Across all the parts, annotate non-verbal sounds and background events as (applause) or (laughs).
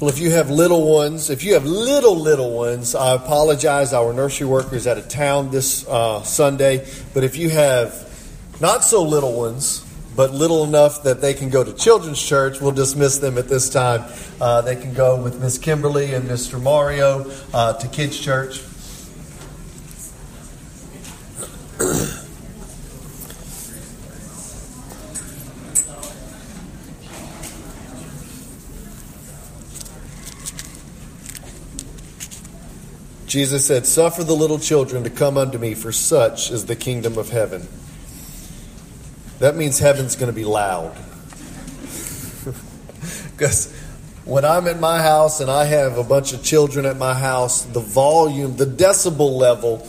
Well, if you have little ones, if you have little, little ones, I apologize. Our nursery worker is out of town this uh, Sunday. But if you have not so little ones, but little enough that they can go to children's church, we'll dismiss them at this time. Uh, they can go with Miss Kimberly and Mr. Mario uh, to kids' church. Jesus said, Suffer the little children to come unto me, for such is the kingdom of heaven. That means heaven's going to be loud. (laughs) Because when I'm at my house and I have a bunch of children at my house, the volume, the decibel level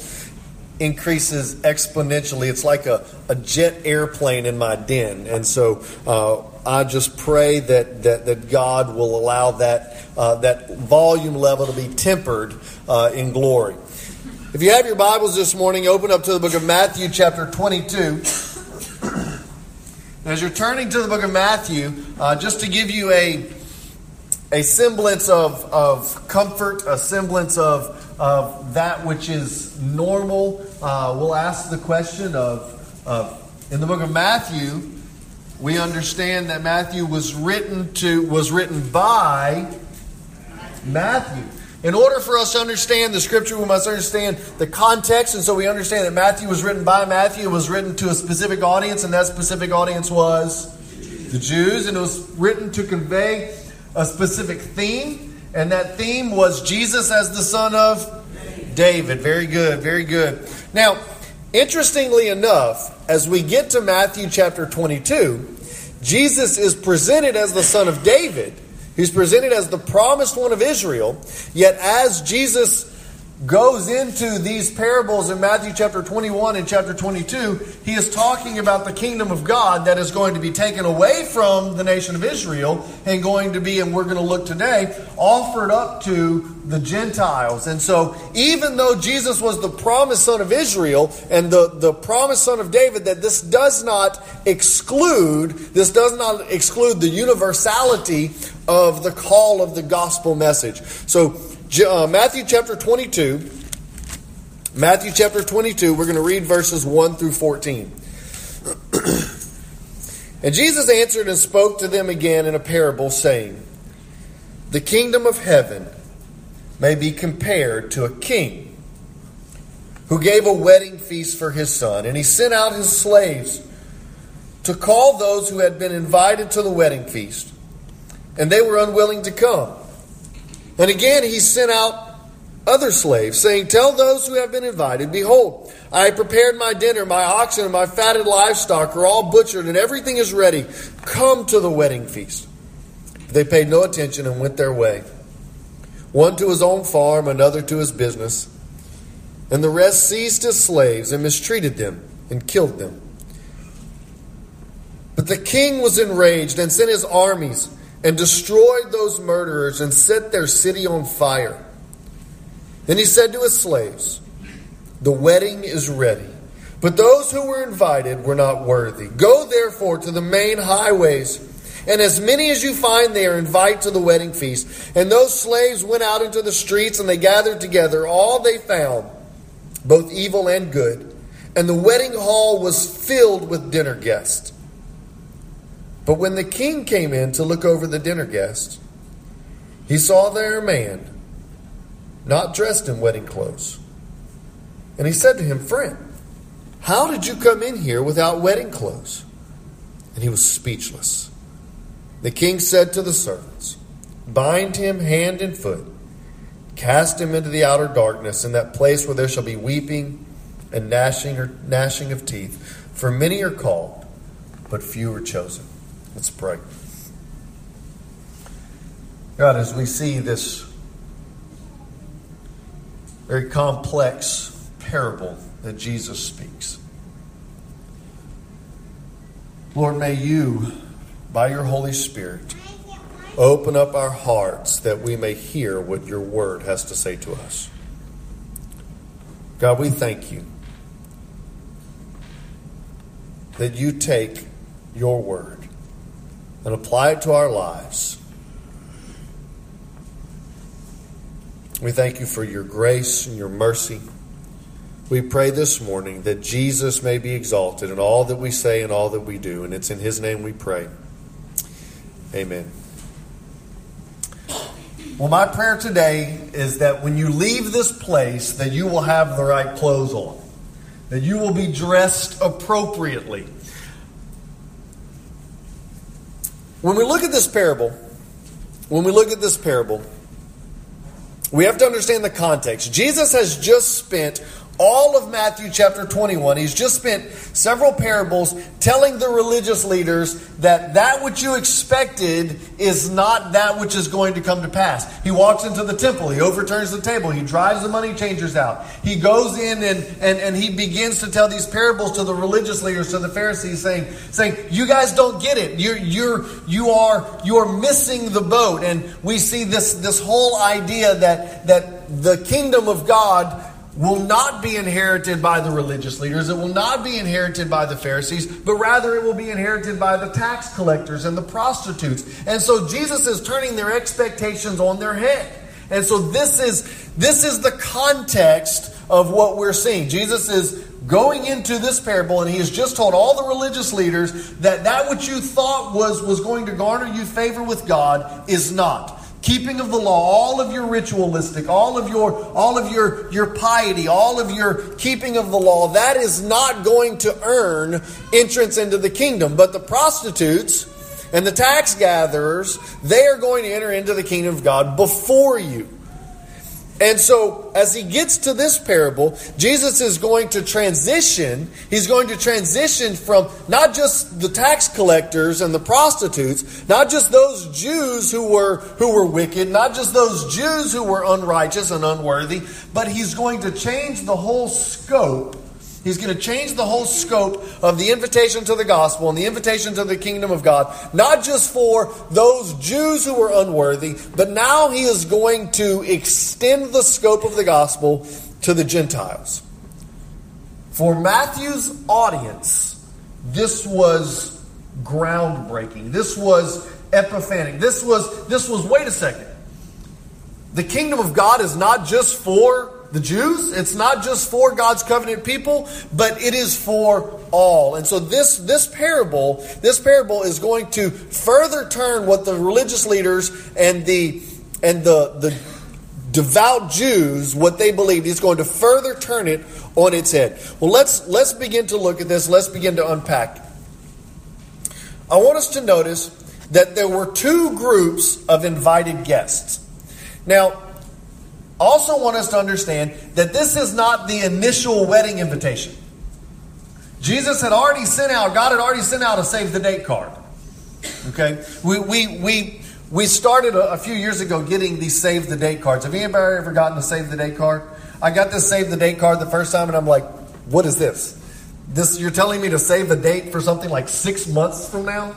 increases exponentially. It's like a, a jet airplane in my den. And so uh, I just pray that, that, that God will allow that, uh, that volume level to be tempered uh, in glory. If you have your Bibles this morning, open up to the book of Matthew, chapter 22. As you're turning to the book of Matthew, uh, just to give you a, a semblance of, of comfort, a semblance of, of that which is normal, uh, we'll ask the question of, of in the book of Matthew, we understand that Matthew was written to was written by Matthew. In order for us to understand the scripture, we must understand the context, and so we understand that Matthew was written by Matthew, it was written to a specific audience, and that specific audience was the Jews, and it was written to convey a specific theme, and that theme was Jesus as the son of David. Very good, very good. Now, interestingly enough, as we get to Matthew chapter 22, Jesus is presented as the son of David. He's presented as the promised one of Israel. Yet, as Jesus goes into these parables in Matthew chapter 21 and chapter 22, he is talking about the kingdom of God that is going to be taken away from the nation of Israel and going to be, and we're going to look today, offered up to the Gentiles. And so, even though Jesus was the promised son of Israel and the, the promised son of David, that this does not exclude, this does not exclude the universality of the call of the gospel message. So, uh, Matthew chapter 22. Matthew chapter 22, we're going to read verses 1 through 14. (clears throat) and Jesus answered and spoke to them again in a parable, saying, The kingdom of heaven may be compared to a king who gave a wedding feast for his son, and he sent out his slaves to call those who had been invited to the wedding feast, and they were unwilling to come. And again, he sent out other slaves, saying, Tell those who have been invited, Behold, I have prepared my dinner, my oxen and my fatted livestock are all butchered, and everything is ready. Come to the wedding feast. They paid no attention and went their way, one to his own farm, another to his business. And the rest seized his slaves and mistreated them and killed them. But the king was enraged and sent his armies and destroyed those murderers and set their city on fire. Then he said to his slaves, The wedding is ready, but those who were invited were not worthy. Go therefore to the main highways, and as many as you find there, invite to the wedding feast. And those slaves went out into the streets, and they gathered together all they found, both evil and good. And the wedding hall was filled with dinner guests. But when the king came in to look over the dinner guests, he saw there a man not dressed in wedding clothes. And he said to him, Friend, how did you come in here without wedding clothes? And he was speechless. The king said to the servants, Bind him hand and foot, cast him into the outer darkness, in that place where there shall be weeping and gnashing or gnashing of teeth. For many are called, but few are chosen. Let's pray. God, as we see this very complex parable that Jesus speaks, Lord, may you, by your Holy Spirit, open up our hearts that we may hear what your word has to say to us. God, we thank you that you take your word and apply it to our lives. We thank you for your grace and your mercy. We pray this morning that Jesus may be exalted in all that we say and all that we do. And it's in his name we pray. Amen. Well, my prayer today is that when you leave this place, that you will have the right clothes on, that you will be dressed appropriately. When we look at this parable, when we look at this parable, we have to understand the context. Jesus has just spent all of Matthew chapter 21. He's just spent several parables telling the religious leaders that that which you expected is not that which is going to come to pass. He walks into the temple, he overturns the table, he drives the money changers out. He goes in and, and, and he begins to tell these parables to the religious leaders, to the Pharisees, saying, saying, You guys don't get it. You're you're you are you're missing the boat. And we see this this whole idea that that the kingdom of God will not be inherited by the religious leaders. It will not be inherited by the Pharisees, but rather it will be inherited by the tax collectors and the prostitutes. And so Jesus is turning their expectations on their head. And so this is this is the context of what we're seeing. Jesus is going into this parable and he has just told all the religious leaders that that which you thought was was going to garner you favor with God is not keeping of the law, all of your ritualistic, all of your all of your your piety, all of your keeping of the law, that is not going to earn entrance into the kingdom. But the prostitutes and the tax gatherers, they are going to enter into the kingdom of God before you. And so, as he gets to this parable, Jesus is going to transition. He's going to transition from not just the tax collectors and the prostitutes, not just those Jews who were, who were wicked, not just those Jews who were unrighteous and unworthy, but he's going to change the whole scope He's going to change the whole scope of the invitation to the gospel and the invitation to the kingdom of God, not just for those Jews who were unworthy, but now he is going to extend the scope of the gospel to the Gentiles. For Matthew's audience, this was groundbreaking. This was epiphanic. This was this was wait a second. The kingdom of God is not just for the Jews. It's not just for God's covenant people, but it is for all. And so this this parable, this parable is going to further turn what the religious leaders and the and the the devout Jews what they believed. He's going to further turn it on its head. Well, let's let's begin to look at this. Let's begin to unpack. I want us to notice that there were two groups of invited guests. Now, also want us to understand that this is not the initial wedding invitation. Jesus had already sent out, God had already sent out a save the date card. Okay? We, we, we, we started a, a few years ago getting these save the date cards. Have anybody ever gotten a save the date card? I got this save the date card the first time and I'm like, what is this? This you're telling me to save the date for something like six months from now?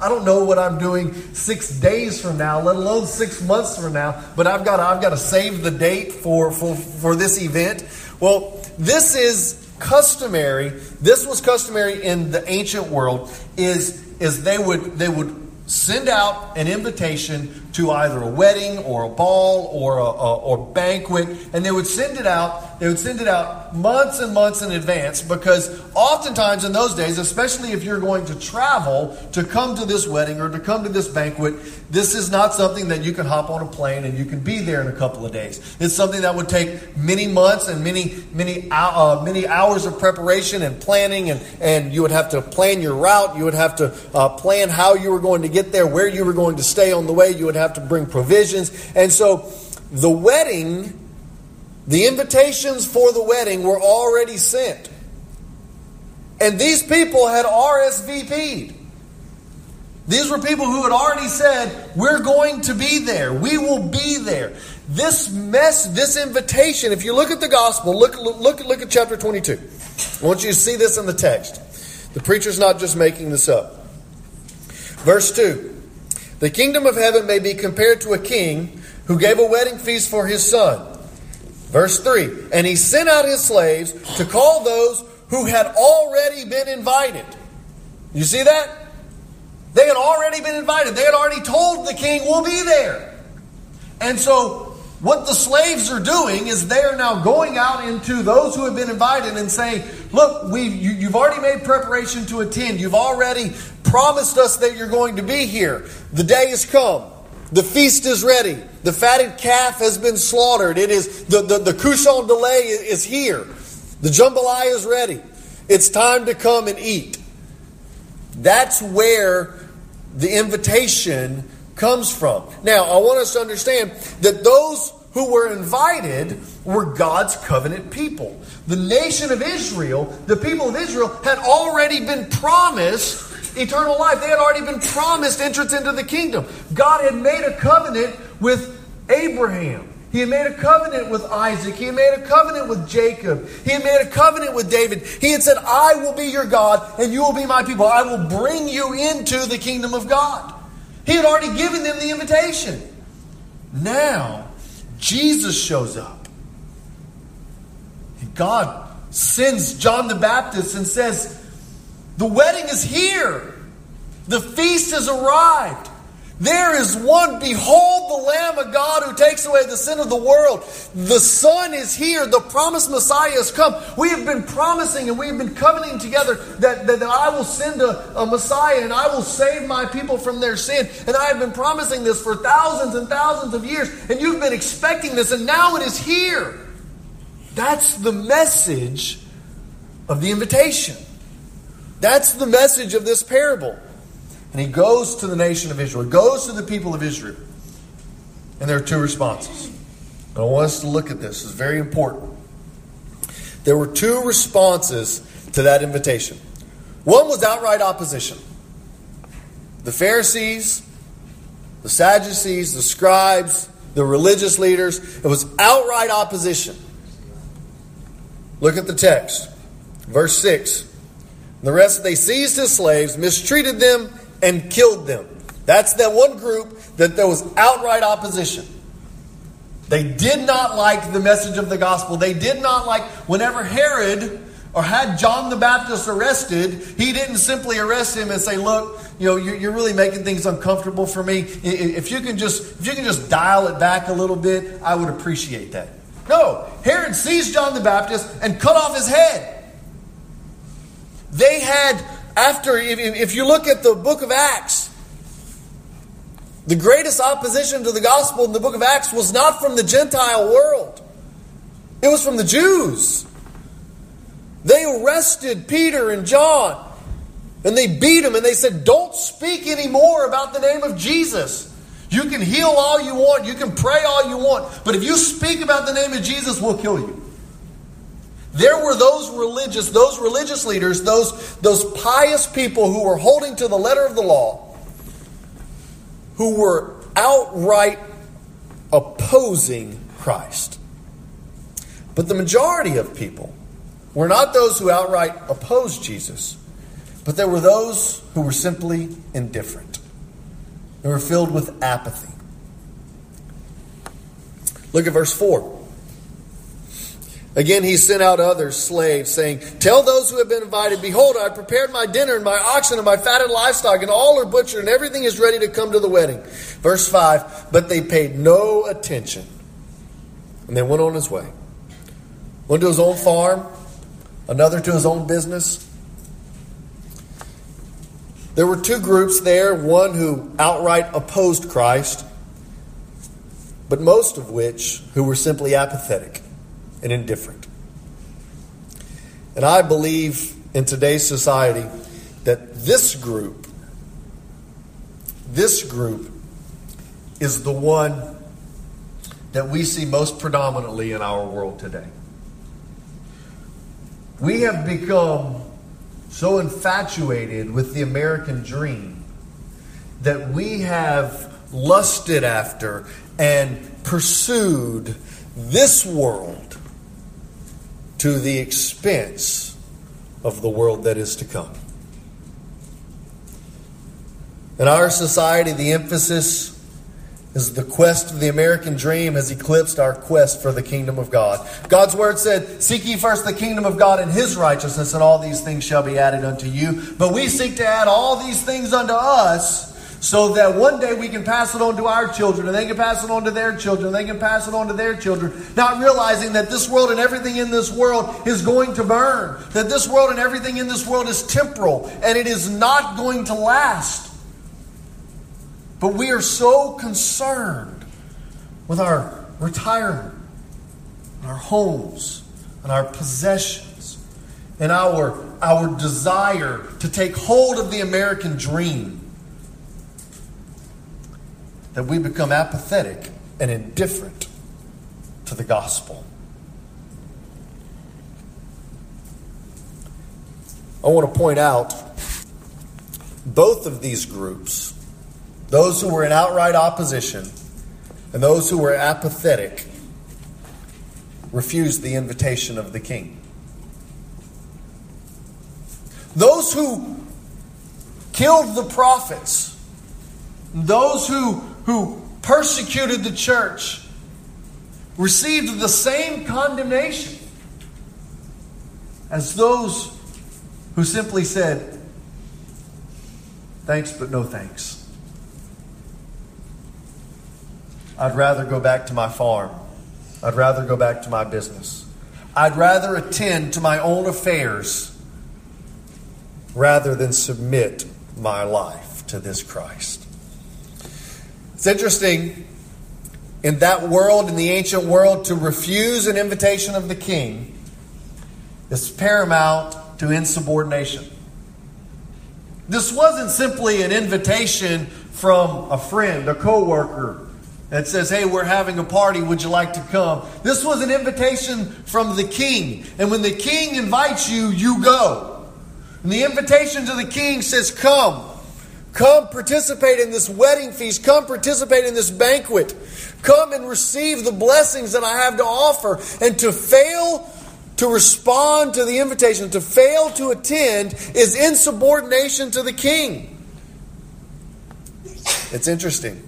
I don't know what I'm doing six days from now, let alone six months from now, but I've got to, I've got to save the date for, for, for this event. Well, this is customary. This was customary in the ancient world. Is is they would they would send out an invitation to either a wedding or a ball or a, a, or banquet, and they would send it out. They would send it out months and months in advance because oftentimes in those days, especially if you're going to travel to come to this wedding or to come to this banquet, this is not something that you can hop on a plane and you can be there in a couple of days. It's something that would take many months and many many uh, many hours of preparation and planning, and and you would have to plan your route. You would have to uh, plan how you were going to get there, where you were going to stay on the way. You would have have to bring provisions. And so the wedding, the invitations for the wedding were already sent. And these people had RSVP'd. These were people who had already said, We're going to be there. We will be there. This mess, this invitation, if you look at the gospel, look, look, look at chapter 22. I want you to see this in the text. The preacher's not just making this up. Verse 2 the kingdom of heaven may be compared to a king who gave a wedding feast for his son. Verse 3 And he sent out his slaves to call those who had already been invited. You see that? They had already been invited. They had already told the king, We'll be there. And so what the slaves are doing is they are now going out into those who have been invited and saying, Look, we you, you've already made preparation to attend. You've already promised us that you're going to be here. The day has come. The feast is ready. The fatted calf has been slaughtered. It is the, the, the cochon de lait is here. The jambalaya is ready. It's time to come and eat. That's where the invitation comes from. Now, I want us to understand that those who were invited were God's covenant people. The nation of Israel, the people of Israel, had already been promised eternal life. They had already been promised entrance into the kingdom. God had made a covenant with Abraham. He had made a covenant with Isaac. He had made a covenant with Jacob. He had made a covenant with David. He had said, I will be your God and you will be my people. I will bring you into the kingdom of God. He had already given them the invitation. Now, Jesus shows up. And God sends John the Baptist and says, The wedding is here. The feast has arrived. There is one, behold the Lamb of God who takes away the sin of the world. The Son is here. The promised Messiah has come. We have been promising and we have been covenanting together that, that, that I will send a, a Messiah and I will save my people from their sin. And I have been promising this for thousands and thousands of years. And you've been expecting this, and now it is here. That's the message of the invitation. That's the message of this parable. And he goes to the nation of Israel, he goes to the people of Israel. And there are two responses. I want us to look at this. It's very important. There were two responses to that invitation. One was outright opposition. The Pharisees, the Sadducees, the scribes, the religious leaders, it was outright opposition. Look at the text. Verse 6. The rest, they seized his slaves, mistreated them, and killed them. That's that one group that there was outright opposition. They did not like the message of the gospel. They did not like whenever Herod or had John the Baptist arrested, he didn't simply arrest him and say, "Look, you know, you're really making things uncomfortable for me. If you can just if you can just dial it back a little bit, I would appreciate that." No, Herod seized John the Baptist and cut off his head. They had after, if you look at the book of Acts, the greatest opposition to the gospel in the book of Acts was not from the Gentile world, it was from the Jews. They arrested Peter and John and they beat them and they said, Don't speak anymore about the name of Jesus. You can heal all you want, you can pray all you want, but if you speak about the name of Jesus, we'll kill you. There were those religious, those religious leaders, those, those pious people who were holding to the letter of the law, who were outright opposing Christ. But the majority of people were not those who outright opposed Jesus, but there were those who were simply indifferent. They were filled with apathy. Look at verse 4. Again, he sent out other slaves, saying, Tell those who have been invited, Behold, I have prepared my dinner, and my oxen, and my fatted livestock, and all are butchered, and everything is ready to come to the wedding. Verse 5 But they paid no attention, and they went on his way. One to his own farm, another to his own business. There were two groups there one who outright opposed Christ, but most of which who were simply apathetic and indifferent. And I believe in today's society that this group, this group is the one that we see most predominantly in our world today. We have become so infatuated with the American dream that we have lusted after and pursued this world to the expense of the world that is to come. In our society, the emphasis is the quest of the American dream has eclipsed our quest for the kingdom of God. God's word said, Seek ye first the kingdom of God and his righteousness, and all these things shall be added unto you. But we seek to add all these things unto us so that one day we can pass it on to our children, and they can pass it on to their children, and they can pass it on to their children, not realizing that this world and everything in this world is going to burn, that this world and everything in this world is temporal, and it is not going to last. But we are so concerned with our retirement, our homes, and our possessions, and our, our desire to take hold of the American dream that we become apathetic and indifferent to the gospel. I want to point out both of these groups, those who were in outright opposition and those who were apathetic, refused the invitation of the king. Those who killed the prophets, those who who persecuted the church received the same condemnation as those who simply said, Thanks, but no thanks. I'd rather go back to my farm. I'd rather go back to my business. I'd rather attend to my own affairs rather than submit my life to this Christ. It's interesting in that world, in the ancient world, to refuse an invitation of the king is paramount to insubordination. This wasn't simply an invitation from a friend, a coworker, that says, Hey, we're having a party. Would you like to come? This was an invitation from the king. And when the king invites you, you go. And the invitation to the king says, Come. Come participate in this wedding feast. Come participate in this banquet. Come and receive the blessings that I have to offer. And to fail to respond to the invitation, to fail to attend, is insubordination to the king. It's interesting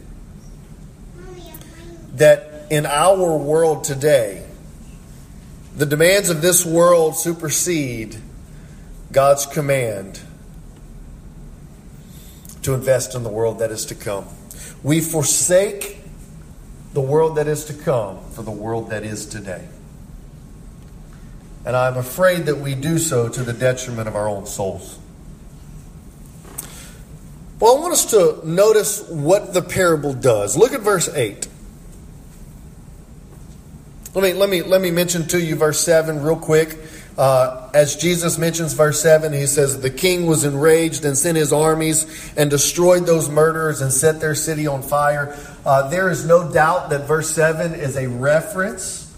that in our world today, the demands of this world supersede God's command to invest in the world that is to come. We forsake the world that is to come for the world that is today. And I'm afraid that we do so to the detriment of our own souls. Well, I want us to notice what the parable does. Look at verse 8. Let me, let me, let me mention to you verse 7 real quick. Uh, as Jesus mentions, verse 7, he says, The king was enraged and sent his armies and destroyed those murderers and set their city on fire. Uh, there is no doubt that verse 7 is a reference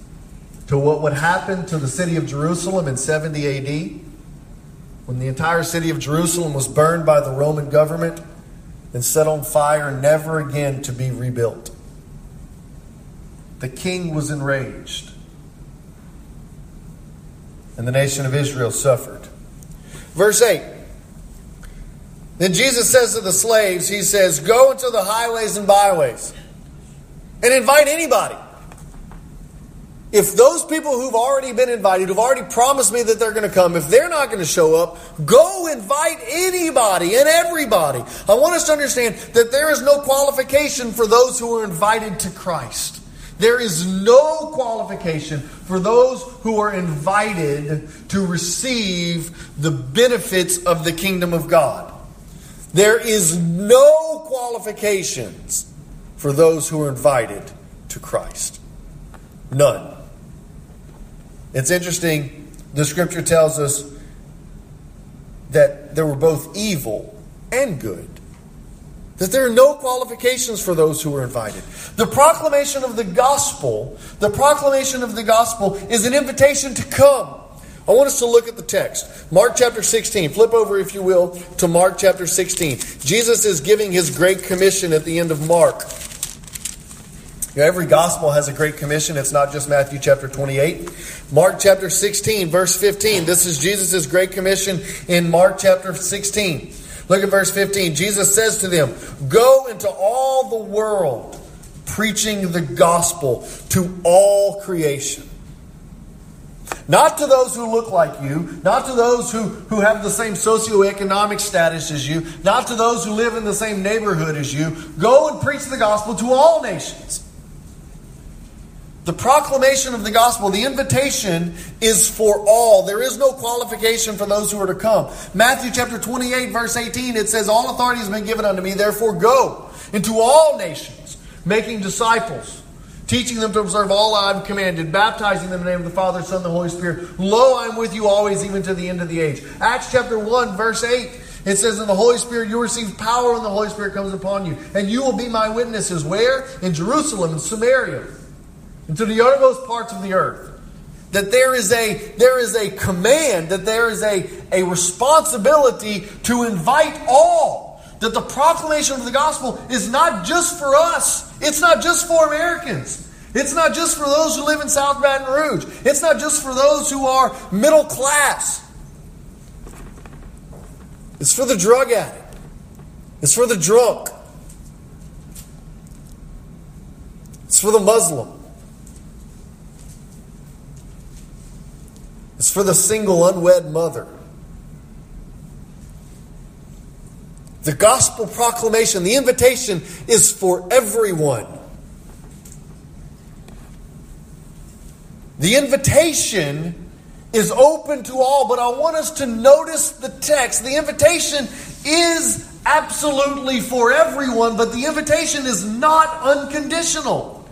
to what would happen to the city of Jerusalem in 70 AD when the entire city of Jerusalem was burned by the Roman government and set on fire, never again to be rebuilt. The king was enraged and the nation of Israel suffered. Verse 8. Then Jesus says to the slaves, He says, Go into the highways and byways and invite anybody. If those people who've already been invited, who've already promised me that they're going to come, if they're not going to show up, go invite anybody and everybody. I want us to understand that there is no qualification for those who are invited to Christ. There is no qualification for those who are invited to receive the benefits of the kingdom of God. There is no qualifications for those who are invited to Christ. None. It's interesting, the scripture tells us that there were both evil and good that there are no qualifications for those who are invited. The proclamation of the gospel, the proclamation of the gospel is an invitation to come. I want us to look at the text. Mark chapter 16. Flip over, if you will, to Mark chapter 16. Jesus is giving his great commission at the end of Mark. You know, every gospel has a great commission. It's not just Matthew chapter 28. Mark chapter 16, verse 15. This is Jesus' great commission in Mark chapter 16. Look at verse 15. Jesus says to them, Go into all the world, preaching the gospel to all creation. Not to those who look like you, not to those who, who have the same socioeconomic status as you, not to those who live in the same neighborhood as you. Go and preach the gospel to all nations. The proclamation of the gospel, the invitation is for all. There is no qualification for those who are to come. Matthew chapter 28, verse 18, it says, All authority has been given unto me, therefore go into all nations, making disciples teaching them to observe all I've commanded, baptizing them in the name of the Father, Son, and the Holy Spirit. Lo, I'm with you always, even to the end of the age. Acts chapter 1, verse 8. It says, In the Holy Spirit, you receive power when the Holy Spirit comes upon you. And you will be my witnesses. Where? In Jerusalem and Samaria. To the uttermost parts of the earth. That there is a there is a command, that there is a, a responsibility to invite all. That the proclamation of the gospel is not just for us. It's not just for Americans. It's not just for those who live in South Baton Rouge. It's not just for those who are middle class. It's for the drug addict. It's for the drunk. It's for the Muslim. It's for the single unwed mother. The gospel proclamation, the invitation is for everyone. The invitation is open to all, but I want us to notice the text. The invitation is absolutely for everyone, but the invitation is not unconditional.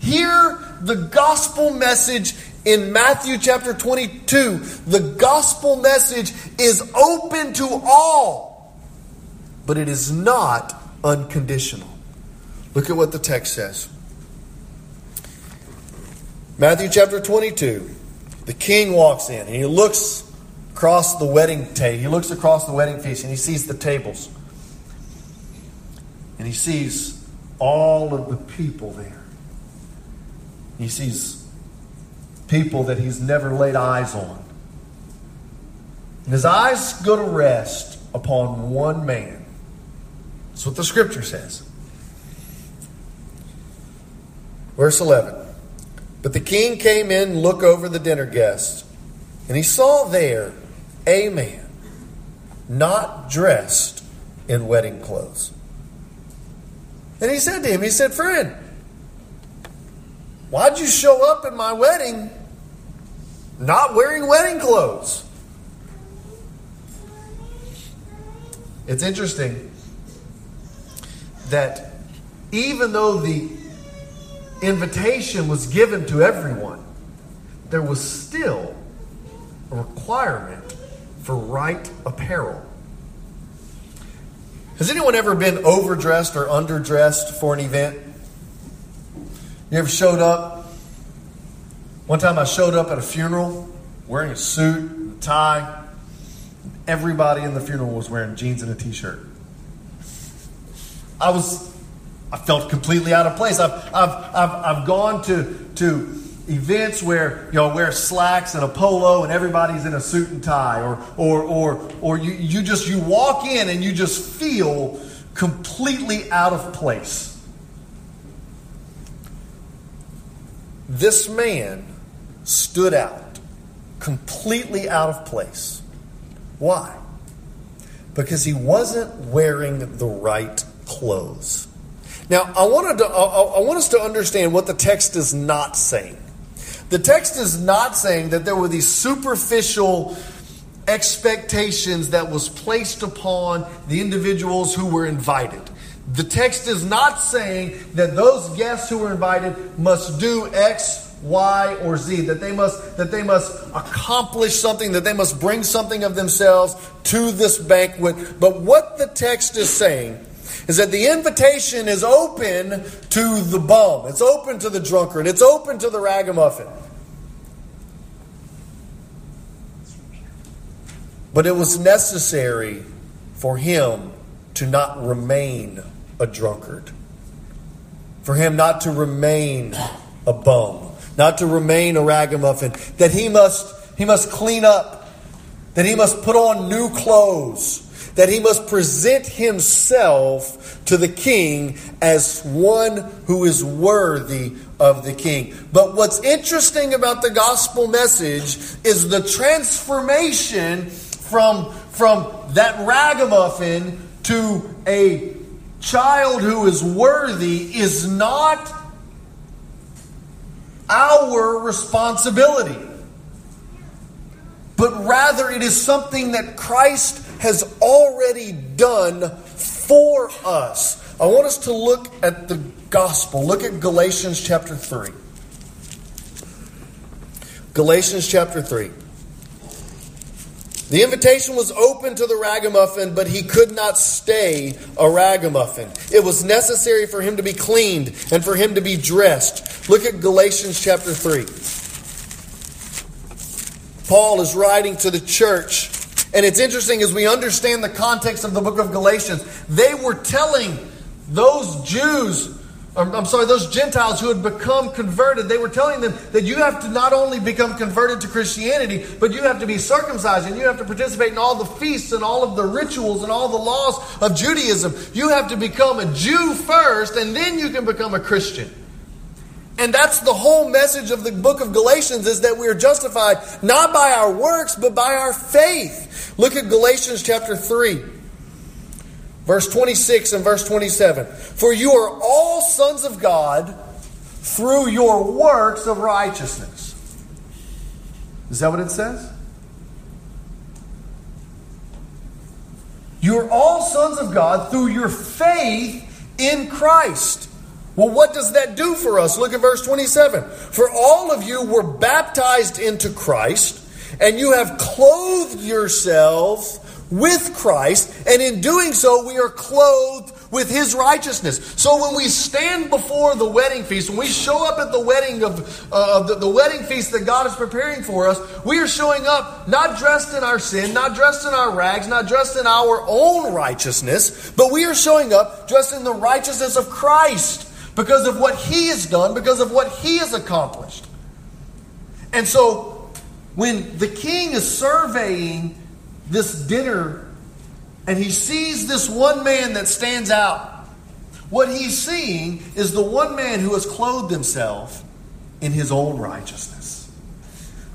Hear the gospel message in Matthew chapter 22. The gospel message is open to all but it is not unconditional. Look at what the text says. Matthew chapter 22. The king walks in and he looks across the wedding table. He looks across the wedding feast and he sees the tables. And he sees all of the people there. He sees people that he's never laid eyes on. And his eyes go to rest upon one man that's what the scripture says. Verse 11. But the king came in looked over the dinner guests, and he saw there a man not dressed in wedding clothes. And he said to him, He said, Friend, why'd you show up at my wedding not wearing wedding clothes? It's interesting that even though the invitation was given to everyone, there was still a requirement for right apparel. Has anyone ever been overdressed or underdressed for an event? You ever showed up? One time I showed up at a funeral wearing a suit, and a tie. Everybody in the funeral was wearing jeans and a t shirt. I was, I felt completely out of place. I've, I've, I've, I've gone to, to events where you know wear slacks and a polo and everybody's in a suit and tie or or or or you, you just you walk in and you just feel completely out of place this man stood out completely out of place why because he wasn't wearing the right clothes. Now, I, wanted to, I, I want us to understand what the text is not saying. The text is not saying that there were these superficial expectations that was placed upon the individuals who were invited. The text is not saying that those guests who were invited must do X, Y, or Z, that they must that they must accomplish something, that they must bring something of themselves to this banquet. But what the text is saying is that the invitation is open to the bum, it's open to the drunkard, it's open to the ragamuffin. But it was necessary for him to not remain a drunkard, for him not to remain a bum, not to remain a ragamuffin, that he must, he must clean up, that he must put on new clothes that he must present himself to the king as one who is worthy of the king. But what's interesting about the gospel message is the transformation from, from that ragamuffin to a child who is worthy is not our responsibility, but rather it is something that Christ has already done for us. I want us to look at the gospel. Look at Galatians chapter 3. Galatians chapter 3. The invitation was open to the ragamuffin, but he could not stay a ragamuffin. It was necessary for him to be cleaned and for him to be dressed. Look at Galatians chapter 3. Paul is writing to the church, and it's interesting as we understand the context of the book of Galatians. They were telling those Jews I'm sorry, those Gentiles who had become converted, they were telling them that you have to not only become converted to Christianity, but you have to be circumcised and you have to participate in all the feasts and all of the rituals and all the laws of Judaism. You have to become a Jew first, and then you can become a Christian. And that's the whole message of the book of Galatians is that we are justified not by our works, but by our faith. Look at Galatians chapter 3. Verse 26 and verse 27. For you are all sons of God through your works of righteousness. Is that what it says? You are all sons of God through your faith in Christ. Well, what does that do for us? Look at verse 27. For all of you were baptized into Christ, and you have clothed yourselves with Christ, and in doing so, we are clothed with His righteousness. So when we stand before the wedding feast, when we show up at the wedding of uh, the, the wedding feast that God is preparing for us, we are showing up not dressed in our sin, not dressed in our rags, not dressed in our own righteousness, but we are showing up dressed in the righteousness of Christ because of what He has done, because of what He has accomplished. And so when the king is surveying this dinner and he sees this one man that stands out. What he's seeing is the one man who has clothed himself in his own righteousness.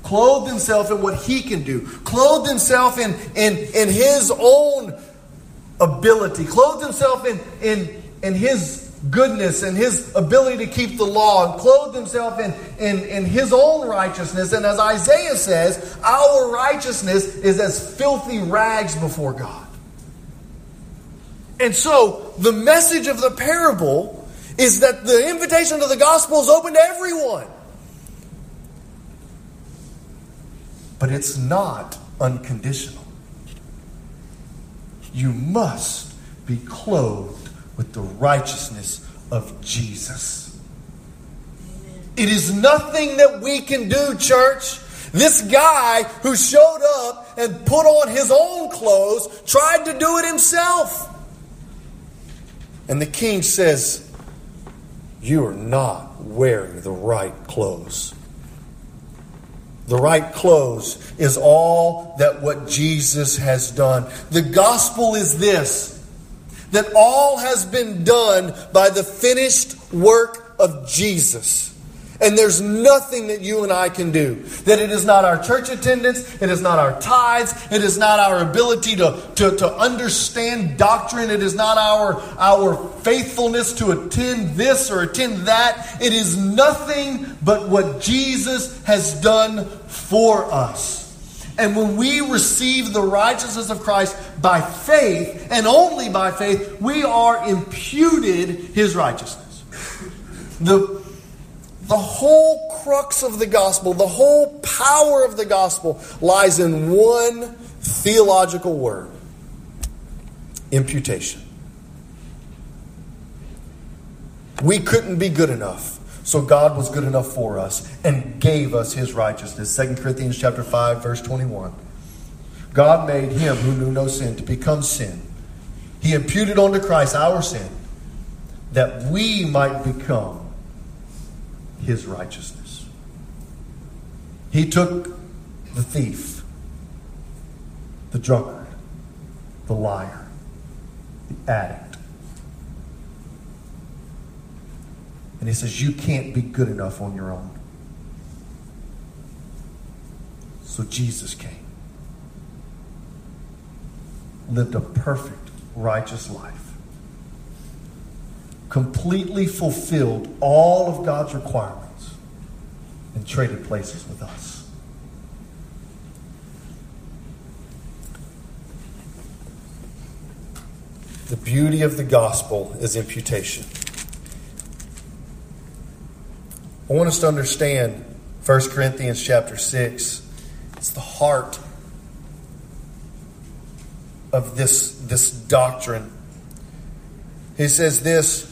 Clothed himself in what he can do. Clothed himself in, in, in his own ability. Clothed himself in, in, in his goodness and his ability to keep the law and clothe himself in, in, in his own righteousness. And as Isaiah says, our righteousness is as filthy rags before God. And so the message of the parable is that the invitation to the gospel is open to everyone. But it's not unconditional. You must be clothed with the righteousness of Jesus. It is nothing that we can do, church. This guy who showed up and put on his own clothes tried to do it himself. And the king says, You are not wearing the right clothes. The right clothes is all that what Jesus has done. The gospel is this that all has been done by the finished work of Jesus. And there's nothing that you and I can do. That it is not our church attendance, it is not our tithes, it is not our ability to, to, to understand doctrine, it is not our, our faithfulness to attend this or attend that. It is nothing but what Jesus has done for us. And when we receive the righteousness of Christ by faith, and only by faith, we are imputed his righteousness. The, the whole crux of the gospel, the whole power of the gospel lies in one theological word imputation. We couldn't be good enough. So God was good enough for us and gave us his righteousness. 2 Corinthians chapter 5 verse 21. God made him who knew no sin to become sin. He imputed onto Christ our sin that we might become his righteousness. He took the thief, the drunkard, the liar, the addict, and he says, You can't be good enough on your own. So Jesus came, lived a perfect, righteous life, completely fulfilled all of God's requirements, and traded places with us. The beauty of the gospel is imputation. I want us to understand 1 Corinthians chapter 6 it's the heart of this, this doctrine. He says this,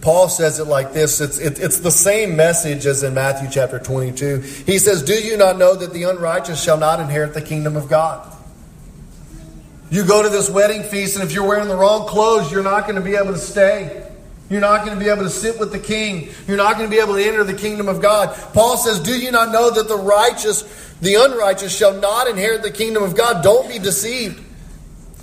Paul says it like this. It's, it, it's the same message as in Matthew chapter 22. He says, Do you not know that the unrighteous shall not inherit the kingdom of God? You go to this wedding feast, and if you're wearing the wrong clothes, you're not going to be able to stay. You're not going to be able to sit with the king. You're not going to be able to enter the kingdom of God. Paul says, Do you not know that the righteous, the unrighteous, shall not inherit the kingdom of God? Don't be deceived.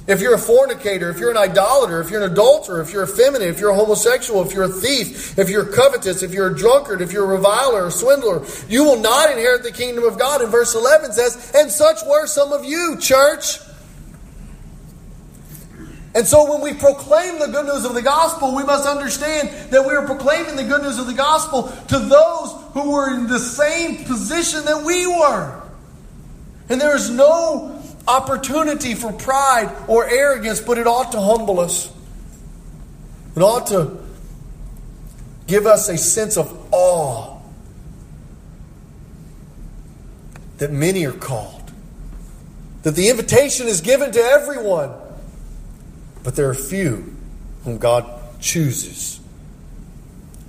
If you're a fornicator, if you're an idolater, if you're an adulterer, if you're effeminate, if you're a homosexual, if you're a thief, if you're covetous, if you're a drunkard, if you're a reviler, a swindler, you will not inherit the kingdom of God. And verse 11 says, And such were some of you, church. And so when we proclaim the good news of the gospel, we must understand that we are proclaiming the good news of the gospel to those who were in the same position that we were. And there is no opportunity for pride or arrogance, but it ought to humble us. It ought to give us a sense of awe that many are called, that the invitation is given to everyone. But there are few whom God chooses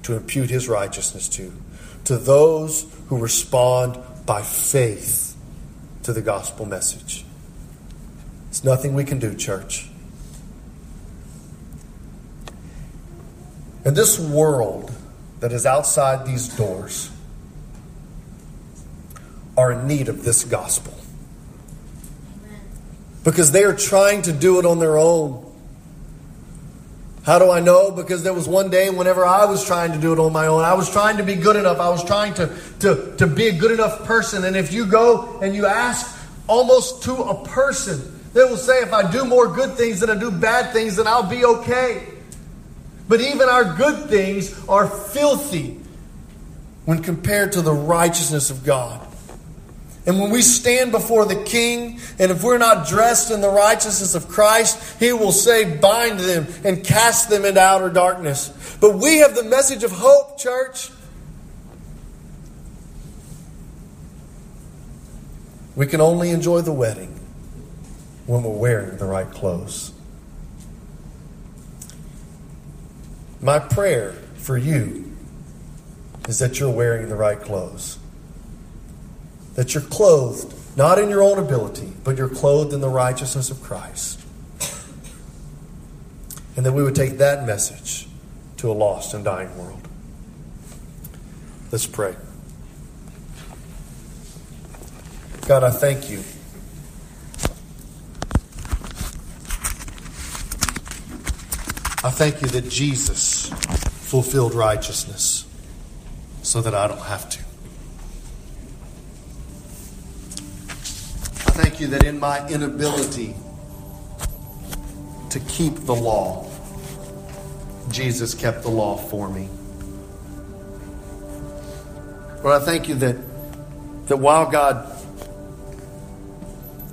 to impute his righteousness to, to those who respond by faith to the gospel message. It's nothing we can do, church. And this world that is outside these doors are in need of this gospel. Because they are trying to do it on their own. How do I know? Because there was one day whenever I was trying to do it on my own, I was trying to be good enough. I was trying to, to, to be a good enough person. And if you go and you ask almost to a person, they will say, if I do more good things than I do bad things, then I'll be okay. But even our good things are filthy when compared to the righteousness of God. And when we stand before the king, and if we're not dressed in the righteousness of Christ, he will say, Bind them and cast them into outer darkness. But we have the message of hope, church. We can only enjoy the wedding when we're wearing the right clothes. My prayer for you is that you're wearing the right clothes that you're clothed not in your own ability, but you're clothed in the righteousness of Christ. And that we would take that message to a lost and dying world. Let's pray. God, I thank you. I thank you that Jesus fulfilled righteousness so that I don't have to. Thank you that in my inability to keep the law, Jesus kept the law for me. Lord, I thank you that, that while God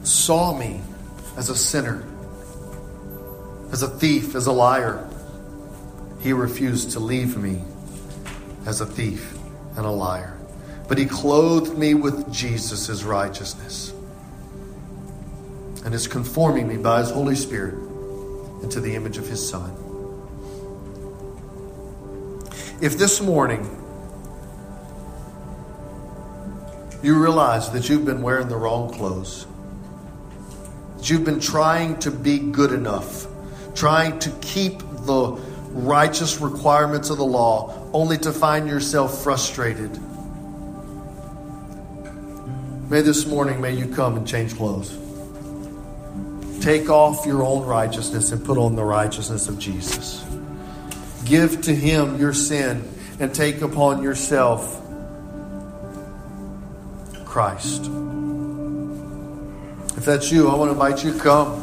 saw me as a sinner, as a thief, as a liar, he refused to leave me as a thief and a liar. But he clothed me with Jesus' righteousness and is conforming me by his Holy Spirit into the image of his Son. If this morning you realize that you've been wearing the wrong clothes, that you've been trying to be good enough, trying to keep the righteous requirements of the law, only to find yourself frustrated. May this morning, may you come and change clothes. Take off your own righteousness and put on the righteousness of Jesus. Give to Him your sin and take upon yourself Christ. If that's you, I want to invite you to come.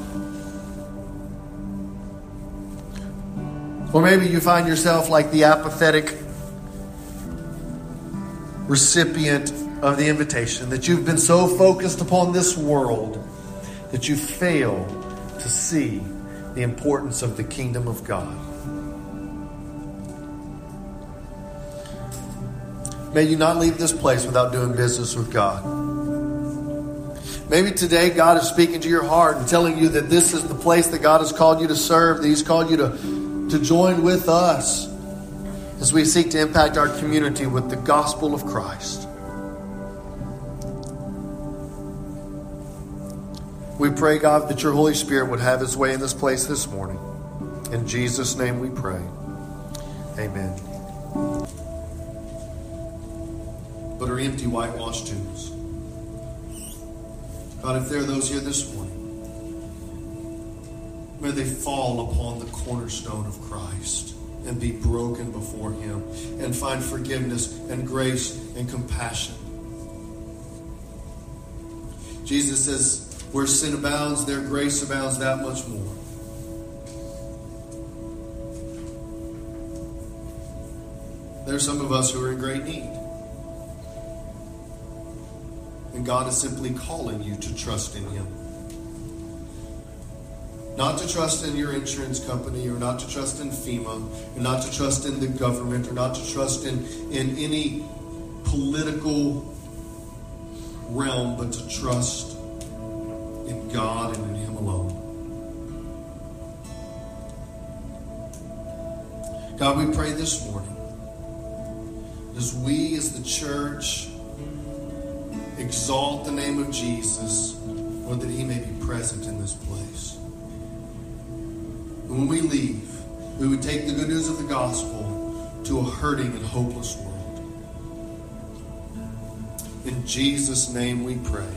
Or maybe you find yourself like the apathetic recipient of the invitation, that you've been so focused upon this world that you fail to see the importance of the kingdom of God. May you not leave this place without doing business with God. Maybe today God is speaking to your heart and telling you that this is the place that God has called you to serve, that He's called you to, to join with us as we seek to impact our community with the gospel of Christ. We pray, God, that your Holy Spirit would have his way in this place this morning. In Jesus' name we pray. Amen. But are empty, whitewashed tombs. God, if there are those here this morning, may they fall upon the cornerstone of Christ and be broken before Him and find forgiveness and grace and compassion. Jesus says, where sin abounds, there grace abounds that much more. There are some of us who are in great need. And God is simply calling you to trust in Him. Not to trust in your insurance company, or not to trust in FEMA, or not to trust in the government, or not to trust in, in any political realm, but to trust God and in Him alone. God, we pray this morning as we as the church exalt the name of Jesus, Lord, that He may be present in this place. And when we leave, we would take the good news of the gospel to a hurting and hopeless world. In Jesus' name we pray.